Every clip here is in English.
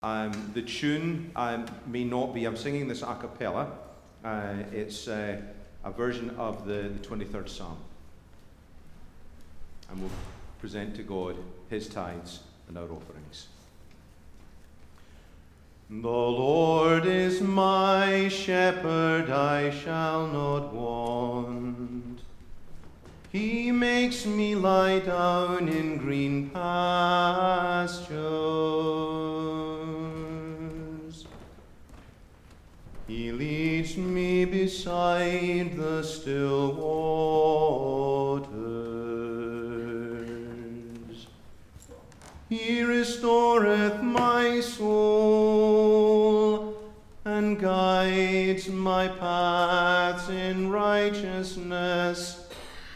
Um, the tune um, may not be, I'm singing this a cappella. Uh, it's uh, a version of the, the 23rd Psalm. And we'll present to God his tithes and our offerings. The Lord is my shepherd, I shall not want. He makes me lie down in green pastures. He leads me beside the still waters. He restoreth my soul and guides my paths in righteousness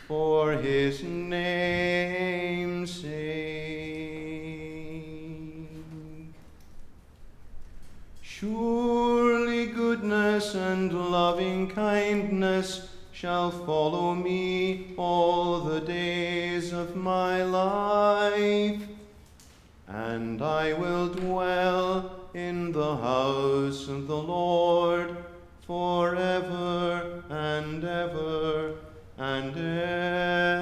for his name's sake. Surely goodness and loving kindness shall follow me all the days of my life, and I will dwell in the house of the Lord forever and ever and ever.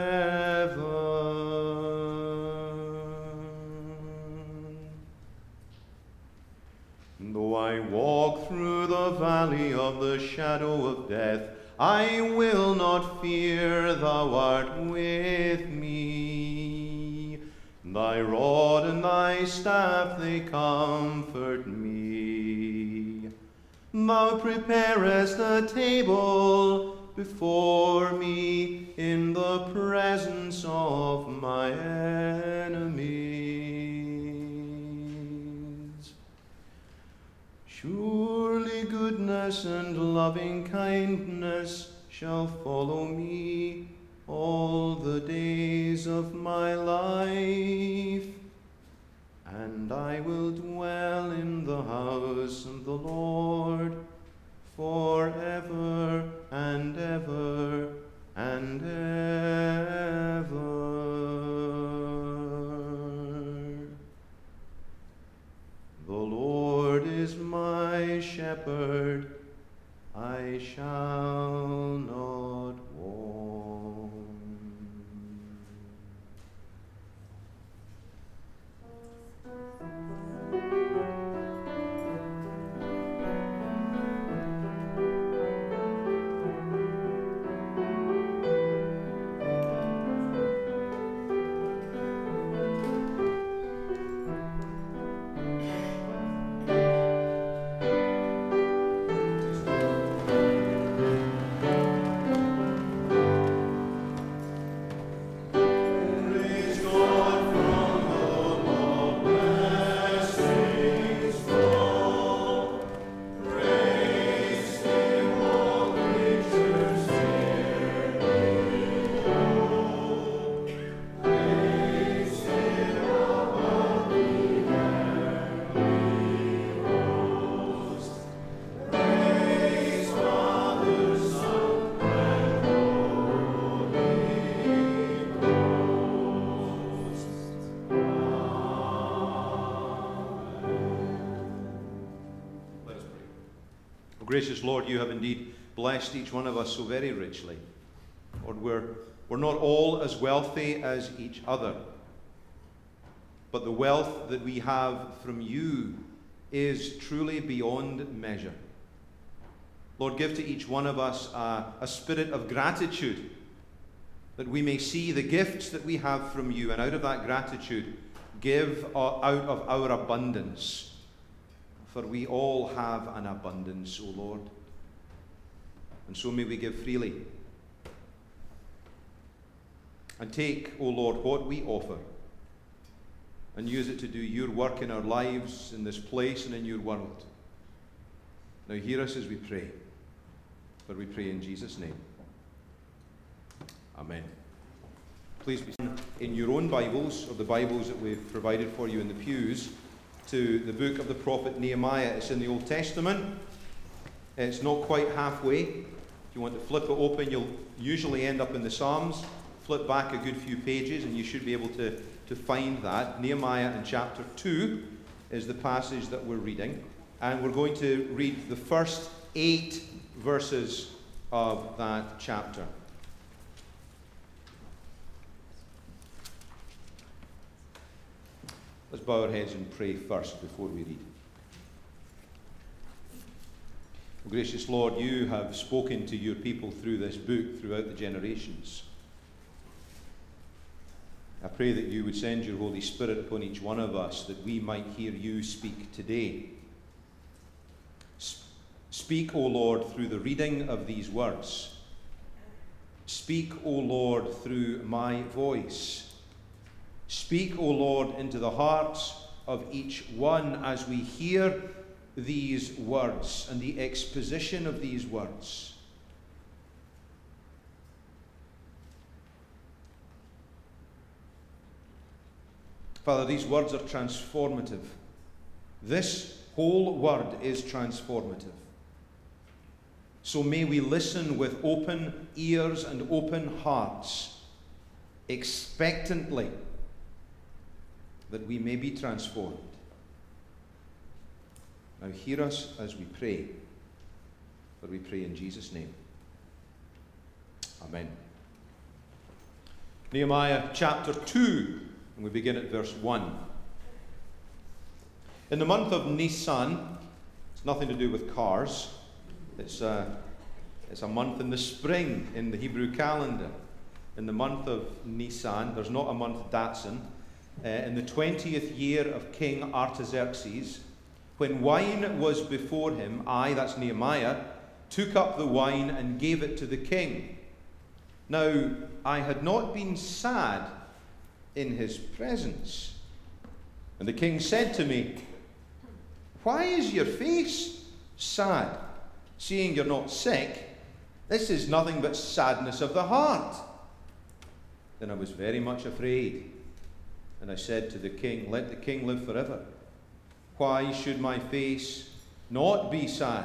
Valley of the shadow of death, I will not fear, thou art with me. Thy rod and thy staff, they comfort me. Thou preparest a table before me in the presence of my enemies. Surely goodness and loving kindness shall follow me all the days of my life, and I will dwell in the house of the Lord forever and ever and ever. Gracious Lord, you have indeed blessed each one of us so very richly. Lord, we're, we're not all as wealthy as each other, but the wealth that we have from you is truly beyond measure. Lord, give to each one of us a, a spirit of gratitude that we may see the gifts that we have from you, and out of that gratitude, give out of our abundance. For we all have an abundance, O Lord. And so may we give freely. And take, O Lord, what we offer and use it to do your work in our lives, in this place, and in your world. Now hear us as we pray. For we pray in Jesus' name. Amen. Please be in your own Bibles, or the Bibles that we've provided for you in the pews, to the book of the prophet Nehemiah. It's in the Old Testament. It's not quite halfway. If you want to flip it open, you'll usually end up in the Psalms. Flip back a good few pages, and you should be able to, to find that. Nehemiah in chapter 2. is the passage that we're reading, and we're going to read the first eight verses of that chapter. Let's bow our heads and pray first before we read. Oh, gracious Lord, you have spoken to your people through this book throughout the generations. I pray that you would send your Holy Spirit upon each one of us that we might hear you speak today. Speak, O Lord, through the reading of these words. Speak, O Lord, through my voice. Speak, O Lord, into the hearts of each one as we hear these words and the exposition of these words. Father, these words are transformative. This whole word is transformative. So may we listen with open ears and open hearts, expectantly, that we may be transformed. Now, hear us as we pray, for we pray in Jesus' name. Amen. Nehemiah chapter 2, and we begin at verse 1. In the month of Nisan, it's nothing to do with cars, it's a, it's a month in the spring in the Hebrew calendar. In the month of Nisan, there's not a month Datsun. Uh, in the 20th year of King Artaxerxes, when wine was before him, I, that's Nehemiah, took up the wine and gave it to the king. Now, I had not been sad in his presence. And the king said to me, Why is your face sad, seeing you're not sick? This is nothing but sadness of the heart. Then I was very much afraid. And I said to the king, Let the king live forever. Why should my face not be sad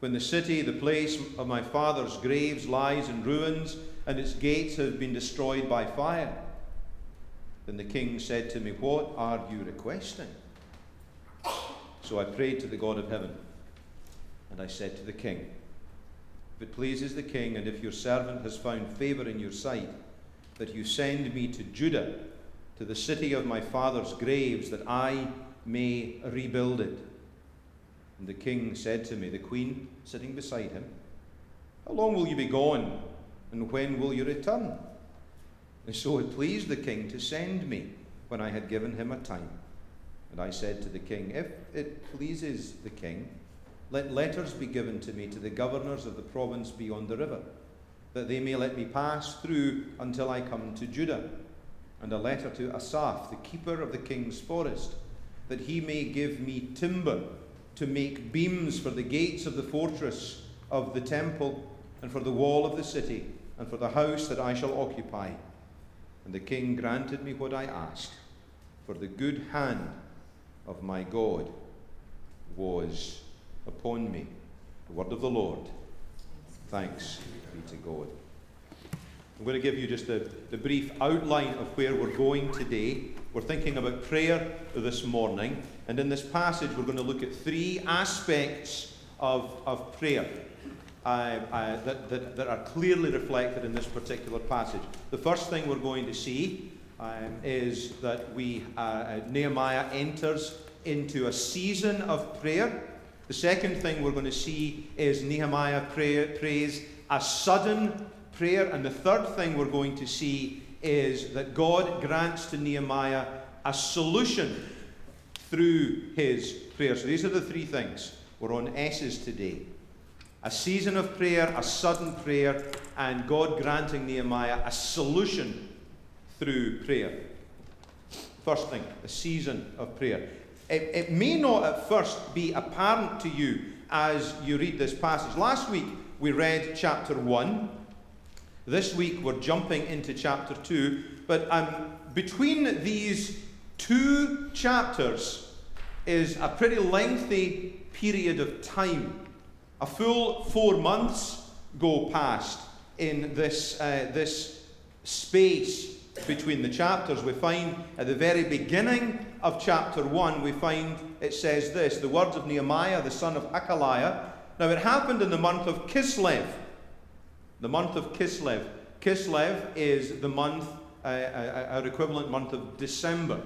when the city, the place of my father's graves, lies in ruins and its gates have been destroyed by fire? Then the king said to me, What are you requesting? So I prayed to the God of heaven, and I said to the king, If it pleases the king, and if your servant has found favor in your sight, that you send me to Judah, to the city of my father's graves, that I may rebuild it. And the king said to me, the queen sitting beside him, How long will you be gone, and when will you return? And so it pleased the king to send me when I had given him a time. And I said to the king, If it pleases the king, let letters be given to me to the governors of the province beyond the river, that they may let me pass through until I come to Judah. And a letter to Asaph, the keeper of the king's forest that he may give me timber to make beams for the gates of the fortress of the temple, and for the wall of the city, and for the house that I shall occupy. And the king granted me what I asked, for the good hand of my God was upon me. The word of the Lord. Thanks be to God. I'm going to give you just a, the brief outline of where we're going today. We're thinking about prayer this morning, and in this passage, we're going to look at three aspects of, of prayer uh, uh, that, that, that, are clearly reflected in this particular passage. The first thing we're going to see um, is that we, uh, uh Nehemiah enters into a season of prayer. The second thing we're going to see is Nehemiah pray, prays a sudden prayer. And the third thing we're going to see is that God grants to Nehemiah a solution through his prayer. So these are the three things. We're on S's today a season of prayer, a sudden prayer, and God granting Nehemiah a solution through prayer. First thing, a season of prayer. It, it, may not at first be apparent to you as you read this passage. Last week we read chapter 1 this week we're jumping into chapter 2, but um, between these two chapters is a pretty lengthy period of time. A full four months go past in this, uh, this space between the chapters. We find at the very beginning of chapter 1, we find it says this the words of Nehemiah, the son of Hachaliah. Now, it happened in the month of Kislev. The month of Kislev. Kislev is the month, uh, our equivalent month of December.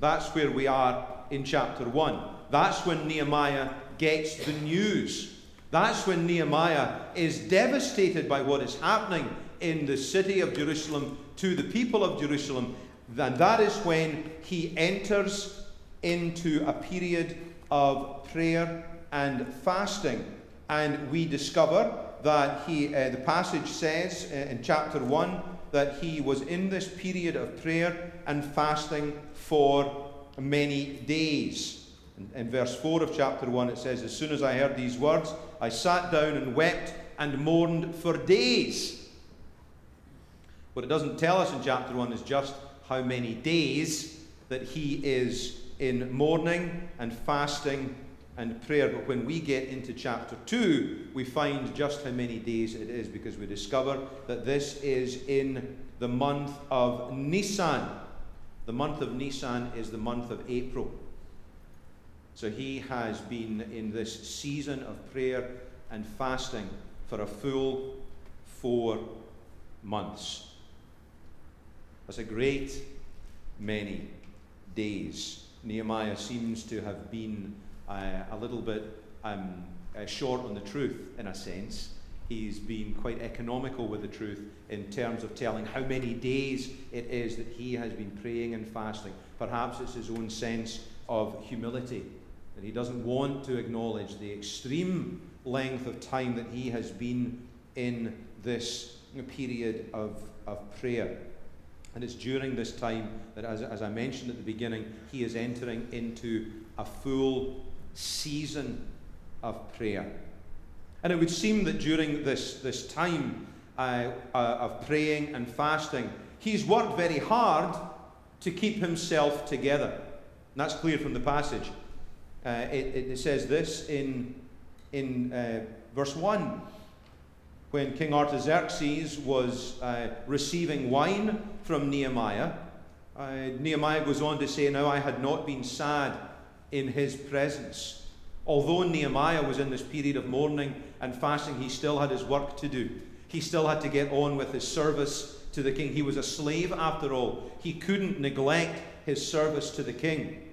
That's where we are in chapter 1. That's when Nehemiah gets the news. That's when Nehemiah is devastated by what is happening in the city of Jerusalem to the people of Jerusalem. And that is when he enters into a period of prayer and fasting. And we discover that he, uh, the passage says uh, in chapter 1 that he was in this period of prayer and fasting for many days. In, in verse 4 of chapter 1, it says, As soon as I heard these words, I sat down and wept and mourned for days. What it doesn't tell us in chapter 1 is just how many days that he is in mourning and fasting and prayer. But when we get into chapter 2, we find just how many days it is because we discover that this is in the month of Nisan. The month of Nisan is the month of April. So he has been in this season of prayer and fasting for a full four months. That's a great many days. Nehemiah seems to have been uh, a little bit um, uh, short on the truth, in a sense. He's been quite economical with the truth in terms of telling how many days it is that he has been praying and fasting. Perhaps it's his own sense of humility, that he doesn't want to acknowledge the extreme length of time that he has been in this period of, of prayer. And it's during this time that, as, as I mentioned at the beginning, he is entering into a full season of prayer. And it would seem that during this, this time uh, uh, of praying and fasting, he's worked very hard to keep himself together. And that's clear from the passage. Uh, it, it, says this in, in uh, verse 1 when King Artaxerxes was uh, receiving wine from Nehemiah. Uh, Nehemiah goes on to say, Now I had not been sad in his presence. Although Nehemiah was in this period of mourning and fasting, he still had his work to do. He still had to get on with his service to the king. He was a slave after all. He couldn't neglect his service to the king.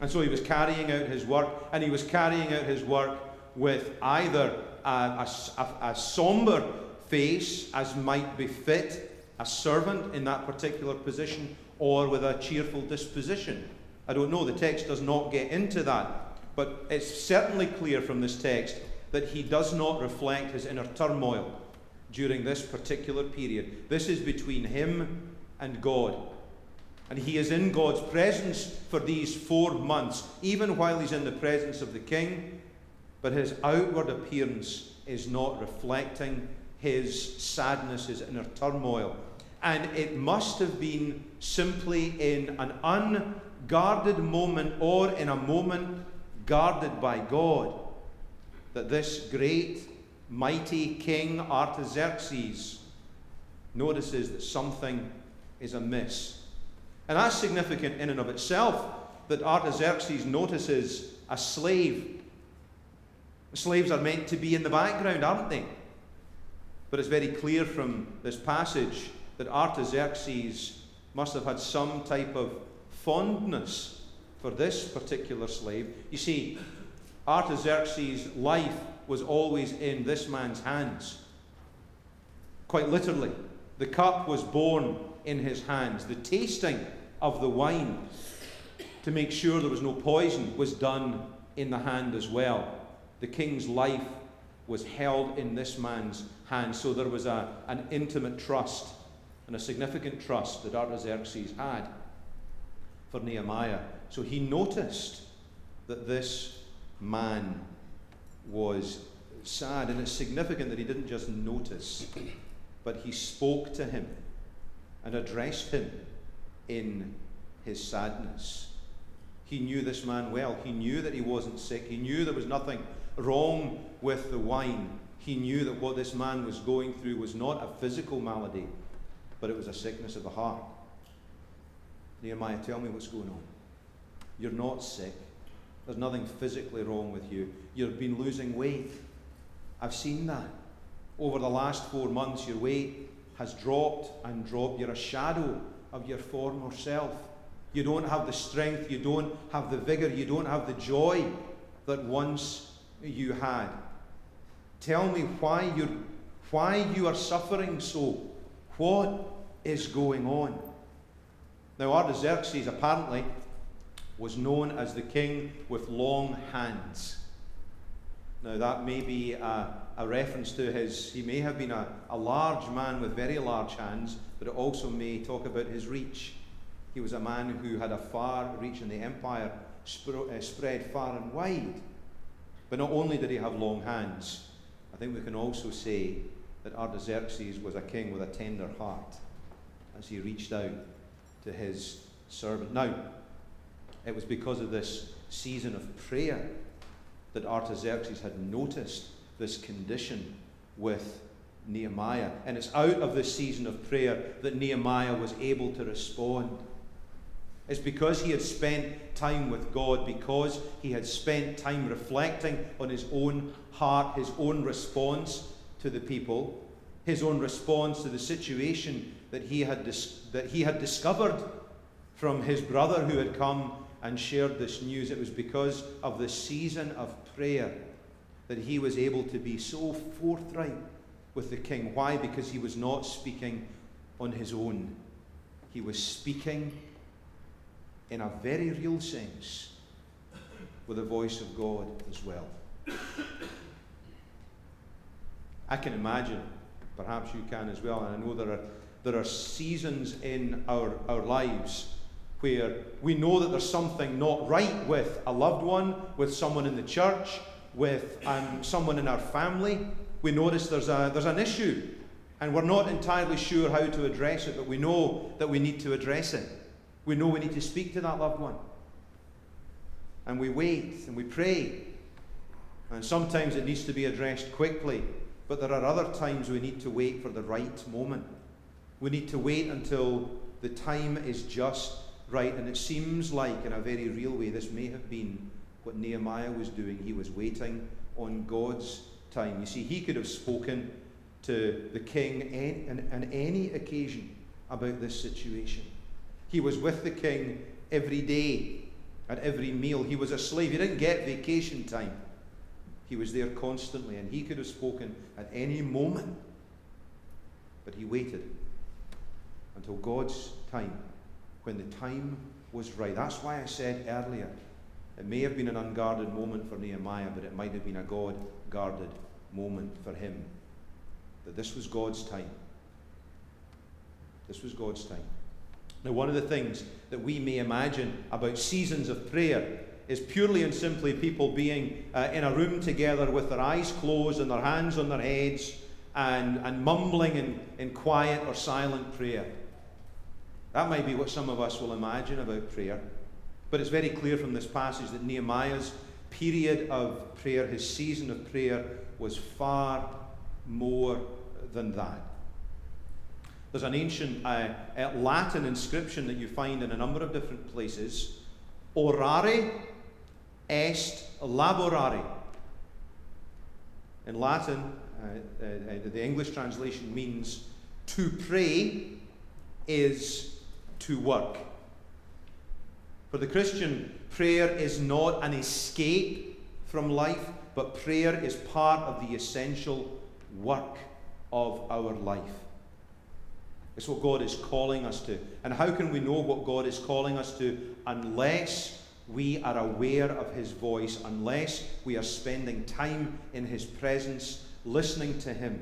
And so he was carrying out his work, and he was carrying out his work with either a, a, a, a somber face, as might befit a servant in that particular position, or with a cheerful disposition. I don't know, the text does not get into that. But it's certainly clear from this text that he does not reflect his inner turmoil during this particular period. This is between him and God. And he is in God's presence for these four months, even while he's in the presence of the king. But his outward appearance is not reflecting his sadness, his inner turmoil. And it must have been simply in an un guarded moment or in a moment guarded by God that this great, mighty king Artaxerxes notices that something is amiss. And that's significant in and of itself that Artaxerxes notices a slave. Slaves are meant to be in the background, aren't they? But it's very clear from this passage that Artaxerxes must have had some type of fondness for this particular slave. You see, Artaxerxes' life was always in this man's hands. Quite literally, the cup was borne in his hands. The tasting of the wine to make sure there was no poison was done in the hand as well. The king's life was held in this man's hands, so there was a, an intimate trust and a significant trust that Artaxerxes had for Nehemiah. So he noticed that this man was sad. And it's significant that he didn't just notice, but he spoke to him and addressed him in his sadness. He knew this man well. He knew that he wasn't sick. He knew there was nothing wrong with the wine. He knew that what this man was going through was not a physical malady, but it was a sickness of the heart. Nehemiah, tell me what's going on. You're not sick. There's nothing physically wrong with you. You've been losing weight. I've seen that. Over the last four months, your weight has dropped and dropped. You're a shadow of your former self. You don't have the strength, you don't have the vigor, you don't have the joy that once you had. Tell me why you're why you are suffering so. What is going on? Now Artaxerxes apparently was known as the king with long hands. Now, that may be a, a, reference to his, he may have been a, a large man with very large hands, but it also may talk about his reach. He was a man who had a far reach, and the empire uh, spread far and wide. But not only did he have long hands, I think we can also say that Artaxerxes was a king with a tender heart as he reached out to his servant. Now, it was because of this season of prayer that Artaxerxes had noticed this condition with Nehemiah. And it's out of this season of prayer that Nehemiah was able to respond. It's because he had spent time with God, because he had spent time reflecting on his own heart, his own response to the people, his own response to the situation that he had, dis- that he had discovered from his brother who had come and shared this news. It was because of the season of prayer that he was able to be so forthright with the king. Why? Because he was not speaking on his own, he was speaking in a very real sense with the voice of God as well. I can imagine, perhaps you can as well, and I know there are, there are seasons in our, our lives where we know that there's something not right with a loved one, with someone in the church, with um, someone in our family. We notice there's, a, there's an issue, and we're not entirely sure how to address it, but we know that we need to address it. We know we need to speak to that loved one. And we wait and we pray. And sometimes it needs to be addressed quickly, but there are other times we need to wait for the right moment. We need to wait until the time is just right. And it seems like, in a very real way, this may have been what Nehemiah was doing. He was waiting on God's time. You see, he could have spoken to the king on any occasion about this situation. He was with the king every day, at every meal. He was a slave. He didn't get vacation time. He was there constantly, and he could have spoken at any moment. But he waited until God's time when the time was right. That's why I said earlier it may have been an unguarded moment for Nehemiah, but it might have been a God guarded moment for him. That this was God's time. This was God's time. Now, one of the things that we may imagine about seasons of prayer is purely and simply people being uh, in a room together with their eyes closed and their hands on their heads and, and mumbling in, in quiet or silent prayer. That might be what some of us will imagine about prayer. But it's very clear from this passage that Nehemiah's period of prayer, his season of prayer, was far more than that. There's an ancient uh, uh, Latin inscription that you find in a number of different places. Orare est laborare. In Latin, uh, uh, uh the English translation means to pray is to work. For the Christian, prayer is not an escape from life, but prayer is part of the essential work of our life. It's what God is calling us to. And how can we know what God is calling us to unless we are aware of His voice, unless we are spending time in His presence, listening to Him?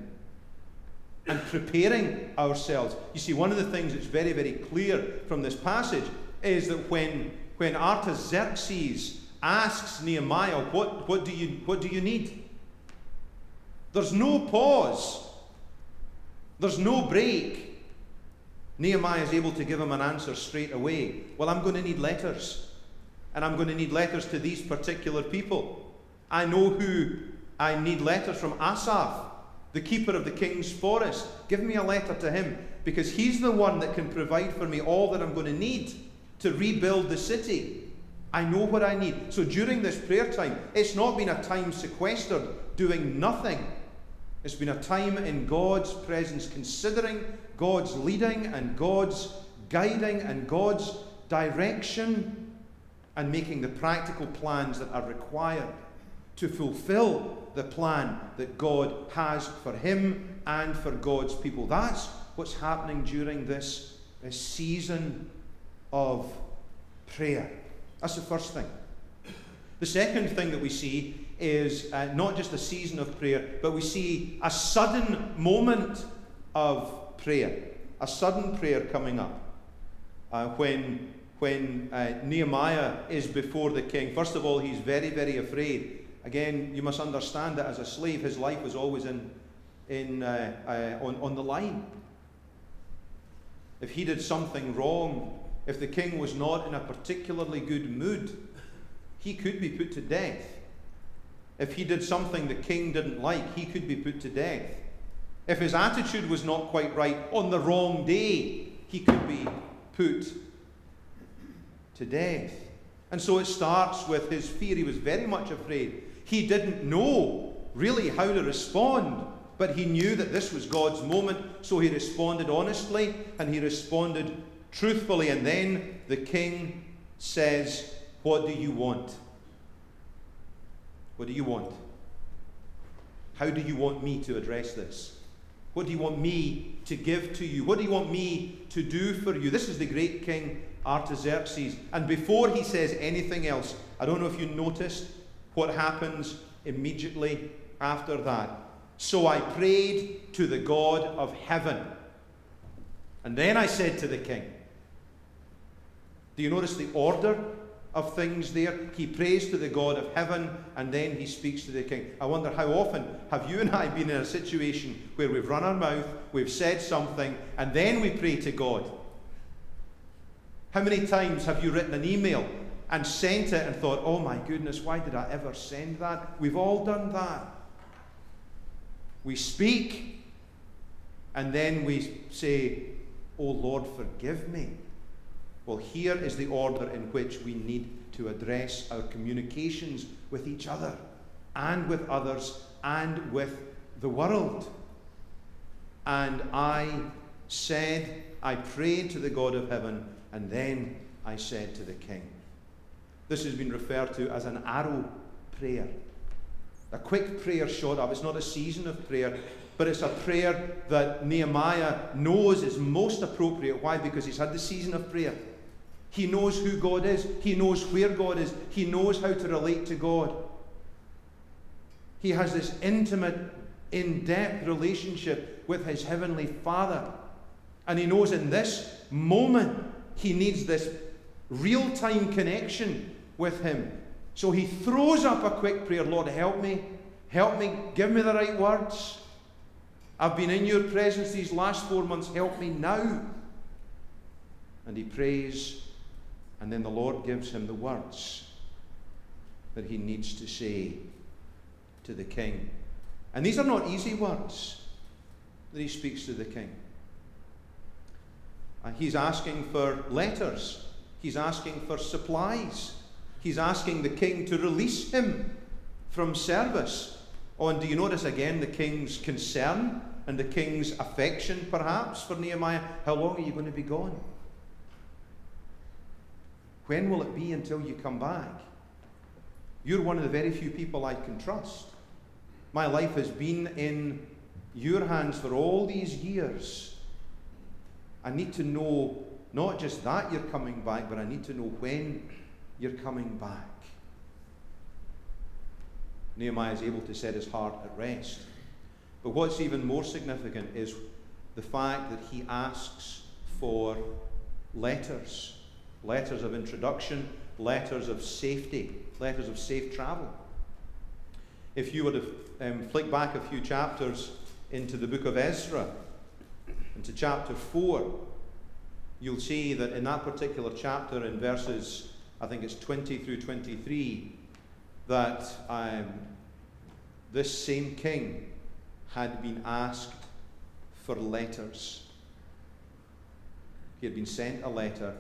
And preparing ourselves. You see, one of the things that's very, very clear from this passage is that when, when Artaxerxes asks Nehemiah, what, what, do you, what do you need? There's no pause, there's no break. Nehemiah is able to give him an answer straight away. Well, I'm going to need letters. And I'm going to need letters to these particular people. I know who I need letters from Asaph the keeper of the king's forest. Give me a letter to him because he's the one that can provide for me all that I'm going to need to rebuild the city. I know what I need. So during this prayer time, it's not been a time sequestered doing nothing. It's been a time in God's presence, considering God's leading and God's guiding and God's direction, and making the practical plans that are required to fulfill the plan that God has for him and for God's people. That's what's happening during this, this season of prayer. That's the first thing. The second thing that we see is uh, not just a season of prayer, but we see a sudden moment of prayer, a sudden prayer coming up. Uh, when when uh, Nehemiah is before the king, first of all, he's very, very afraid. Again, you must understand that as a slave, his life was always in, in, uh, uh, on, on the line. If he did something wrong, if the king was not in a particularly good mood, he could be put to death. If he did something the king didn't like, he could be put to death. If his attitude was not quite right on the wrong day, he could be put to death. And so it starts with his fear. He was very much afraid. He didn't know really how to respond, but he knew that this was God's moment, so he responded honestly and he responded truthfully. And then the king says, What do you want? What do you want? How do you want me to address this? What do you want me to give to you? What do you want me to do for you? This is the great king Artaxerxes. And before he says anything else, I don't know if you noticed what happens immediately after that. So I prayed to the God of heaven. And then I said to the king, do you notice the order of things there? He prays to the God of heaven and then he speaks to the king. I wonder how often have you and I been in a situation where we've run our mouth, we've said something, and then we pray to God? How many times have you written an email and sent it and thought, oh my goodness, why did I ever send that? We've all done that. We speak and then we say, oh Lord, forgive me. Well, here is the order in which we need to address our communications with each other and with others and with the world. And I said, I prayed to the God of heaven, and then I said to the king. This has been referred to as an arrow prayer. A quick prayer shot up. It's not a season of prayer, but it's a prayer that Nehemiah knows is most appropriate. Why? Because he's had the season of prayer. He knows who God is, he knows where God is, he knows how to relate to God. He has this intimate, in depth relationship with his heavenly Father. And he knows in this moment he needs this real time connection with him. So he throws up a quick prayer Lord, help me. Help me. Give me the right words. I've been in your presence these last four months. Help me now. And he prays, and then the Lord gives him the words that he needs to say to the king. And these are not easy words that he speaks to the king. And he's asking for letters, he's asking for supplies, he's asking the king to release him from service. Oh, and do you notice again the king's concern and the king's affection, perhaps, for Nehemiah? How long are you going to be gone? When will it be until you come back? You're one of the very few people I can trust. My life has been in your hands for all these years. I need to know not just that you're coming back, but I need to know when you're coming back. Nehemiah is able to set his heart at rest. But what's even more significant is the fact that he asks for letters letters of introduction, letters of safety, letters of safe travel. If you were to um, flick back a few chapters into the book of Ezra, into chapter 4, you'll see that in that particular chapter, in verses, I think it's 20 through 23, that um, this same king had been asked for letters. He had been sent a letter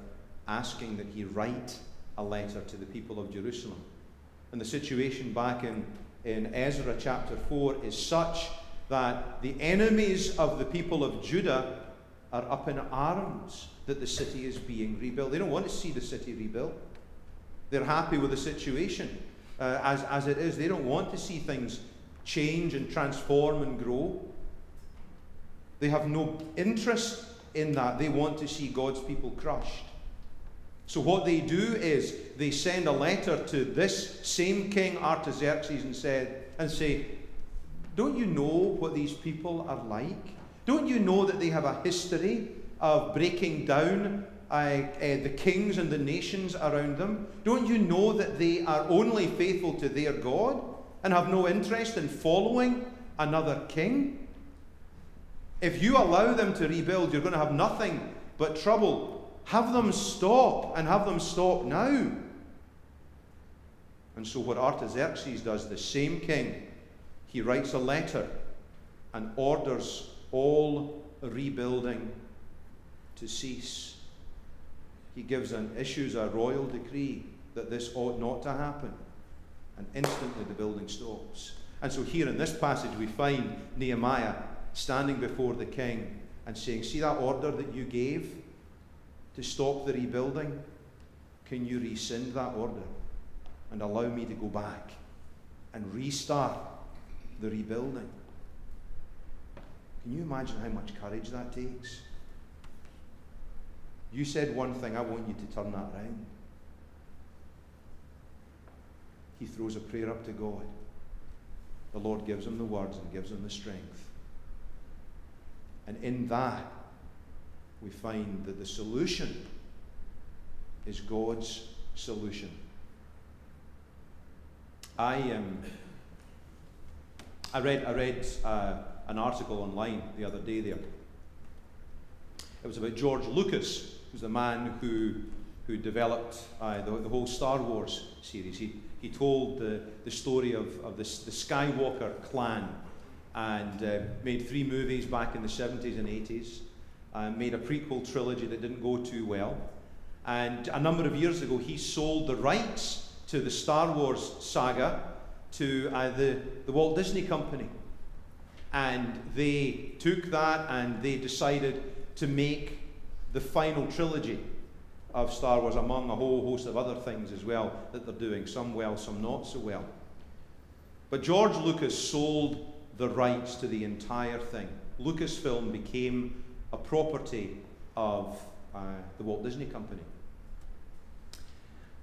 asking that he write a letter to the people of Jerusalem. And the situation back in, in Ezra chapter 4 is such that the enemies of the people of Judah are up in arms that the city is being rebuilt. They don't want to see the city rebuilt. They're happy with the situation uh, as, as it is. They don't want to see things change and transform and grow. They have no interest in that. They want to see God's people crushed. So, what they do is they send a letter to this same king Artaxerxes and, said, and say, Don't you know what these people are like? Don't you know that they have a history of breaking down uh, the kings and the nations around them? Don't you know that they are only faithful to their God and have no interest in following another king? If you allow them to rebuild, you're going to have nothing but trouble have them stop and have them stop now. And so, what Artaxerxes does, the same king, he writes a letter and orders all rebuilding to cease. He gives and issues a royal decree that this ought not to happen. And instantly the building stops. And so, here in this passage, we find Nehemiah standing before the king and saying, See that order that you gave? to stop the rebuilding, can you rescind that order and allow me to go back and restart the rebuilding? Can you imagine how much courage that takes? You said one thing, I want you to turn that around. He throws a prayer up to God. The Lord gives him the words and gives him the strength. And in that, we find that the solution is God's solution. I um, I read I read uh, an article online the other day there. It was about George Lucas, who's the man who who developed uh, the, the whole Star Wars series. He he told the, the story of, of this, the Skywalker clan and uh, made three movies back in the 70s and 80s uh, made a prequel trilogy that didn't go too well. And a number of years ago, he sold the rights to the Star Wars saga to uh, the, the Walt Disney Company. And they took that and they decided to make the final trilogy of Star Wars, among a whole host of other things as well that they're doing, some well, some not so well. But George Lucas sold the rights to the entire thing. Lucasfilm became a property of uh, the Walt Disney Company.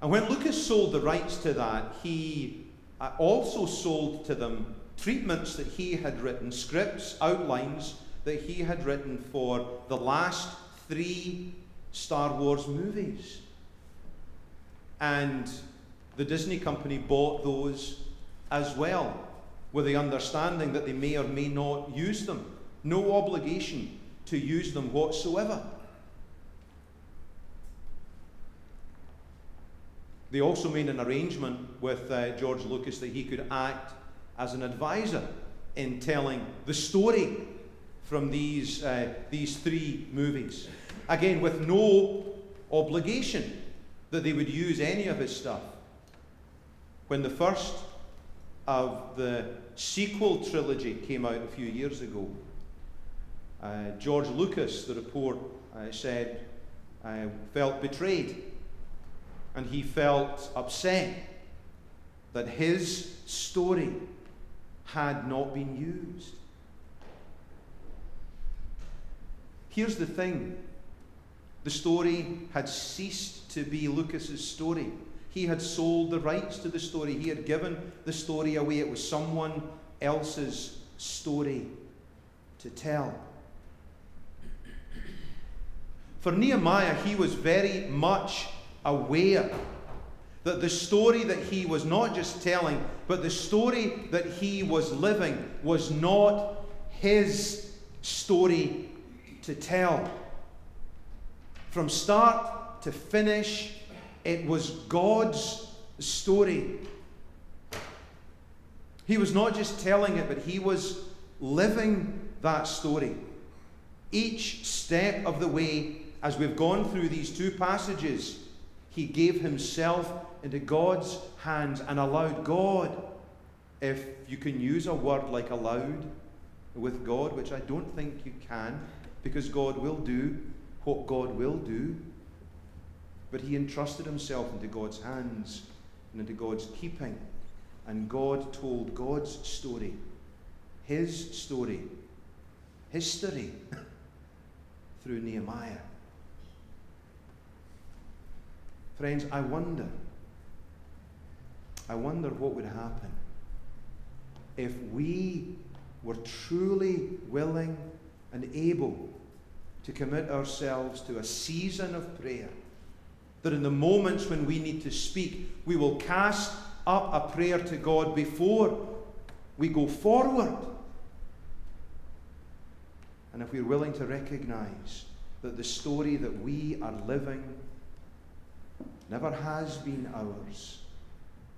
And when Lucas sold the rights to that, he uh, also sold to them treatments that he had written, scripts, outlines that he had written for the last three Star Wars movies. And the Disney company bought those as well, with the understanding that they may or may not use them. No obligation to use them whatsoever. They also made an arrangement with uh, George Lucas that he could act as an advisor in telling the story from these, uh, these three movies. Again, with no obligation that they would use any of his stuff. When the first of the sequel trilogy came out a few years ago, uh, George Lucas, the report uh, said, uh, felt betrayed and he felt upset that his story had not been used. Here's the thing the story had ceased to be Lucas's story. He had sold the rights to the story, he had given the story away. It was someone else's story to tell. For Nehemiah, he was very much aware that the story that he was not just telling, but the story that he was living was not his story to tell. From start to finish, it was God's story. He was not just telling it, but he was living that story. Each step of the way, as we've gone through these two passages, he gave himself into God's hands and allowed God, if you can use a word like allowed with God, which I don't think you can, because God will do what God will do. But he entrusted himself into God's hands and into God's keeping. And God told God's story, his story, history, through Nehemiah. Friends, I wonder, I wonder what would happen if we were truly willing and able to commit ourselves to a season of prayer. That in the moments when we need to speak, we will cast up a prayer to God before we go forward. And if we're willing to recognize that the story that we are living never has been ours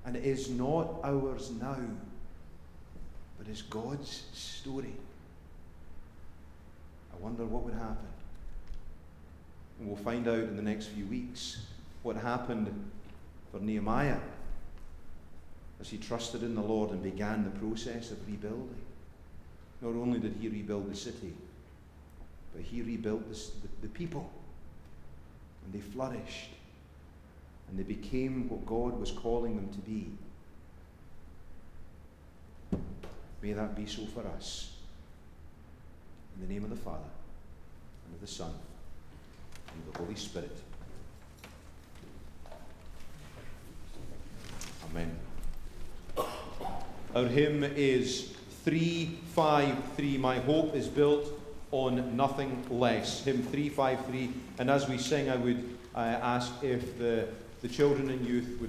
and is not ours now, but is God's story. I wonder what would happen. And we'll find out in the next few weeks what happened for Nehemiah as he trusted in the Lord and began the process of rebuilding. Not only did he rebuild the city, but he rebuilt the, the, the people. And they flourished. And they became what God was calling them to be. May that be so for us. In the name of the Father, and of the Son, and the Holy Spirit. Amen. Our hymn is 353. My hope is built on nothing less. Hymn 353. And as we sing, I would uh, ask if the, the children and youth would.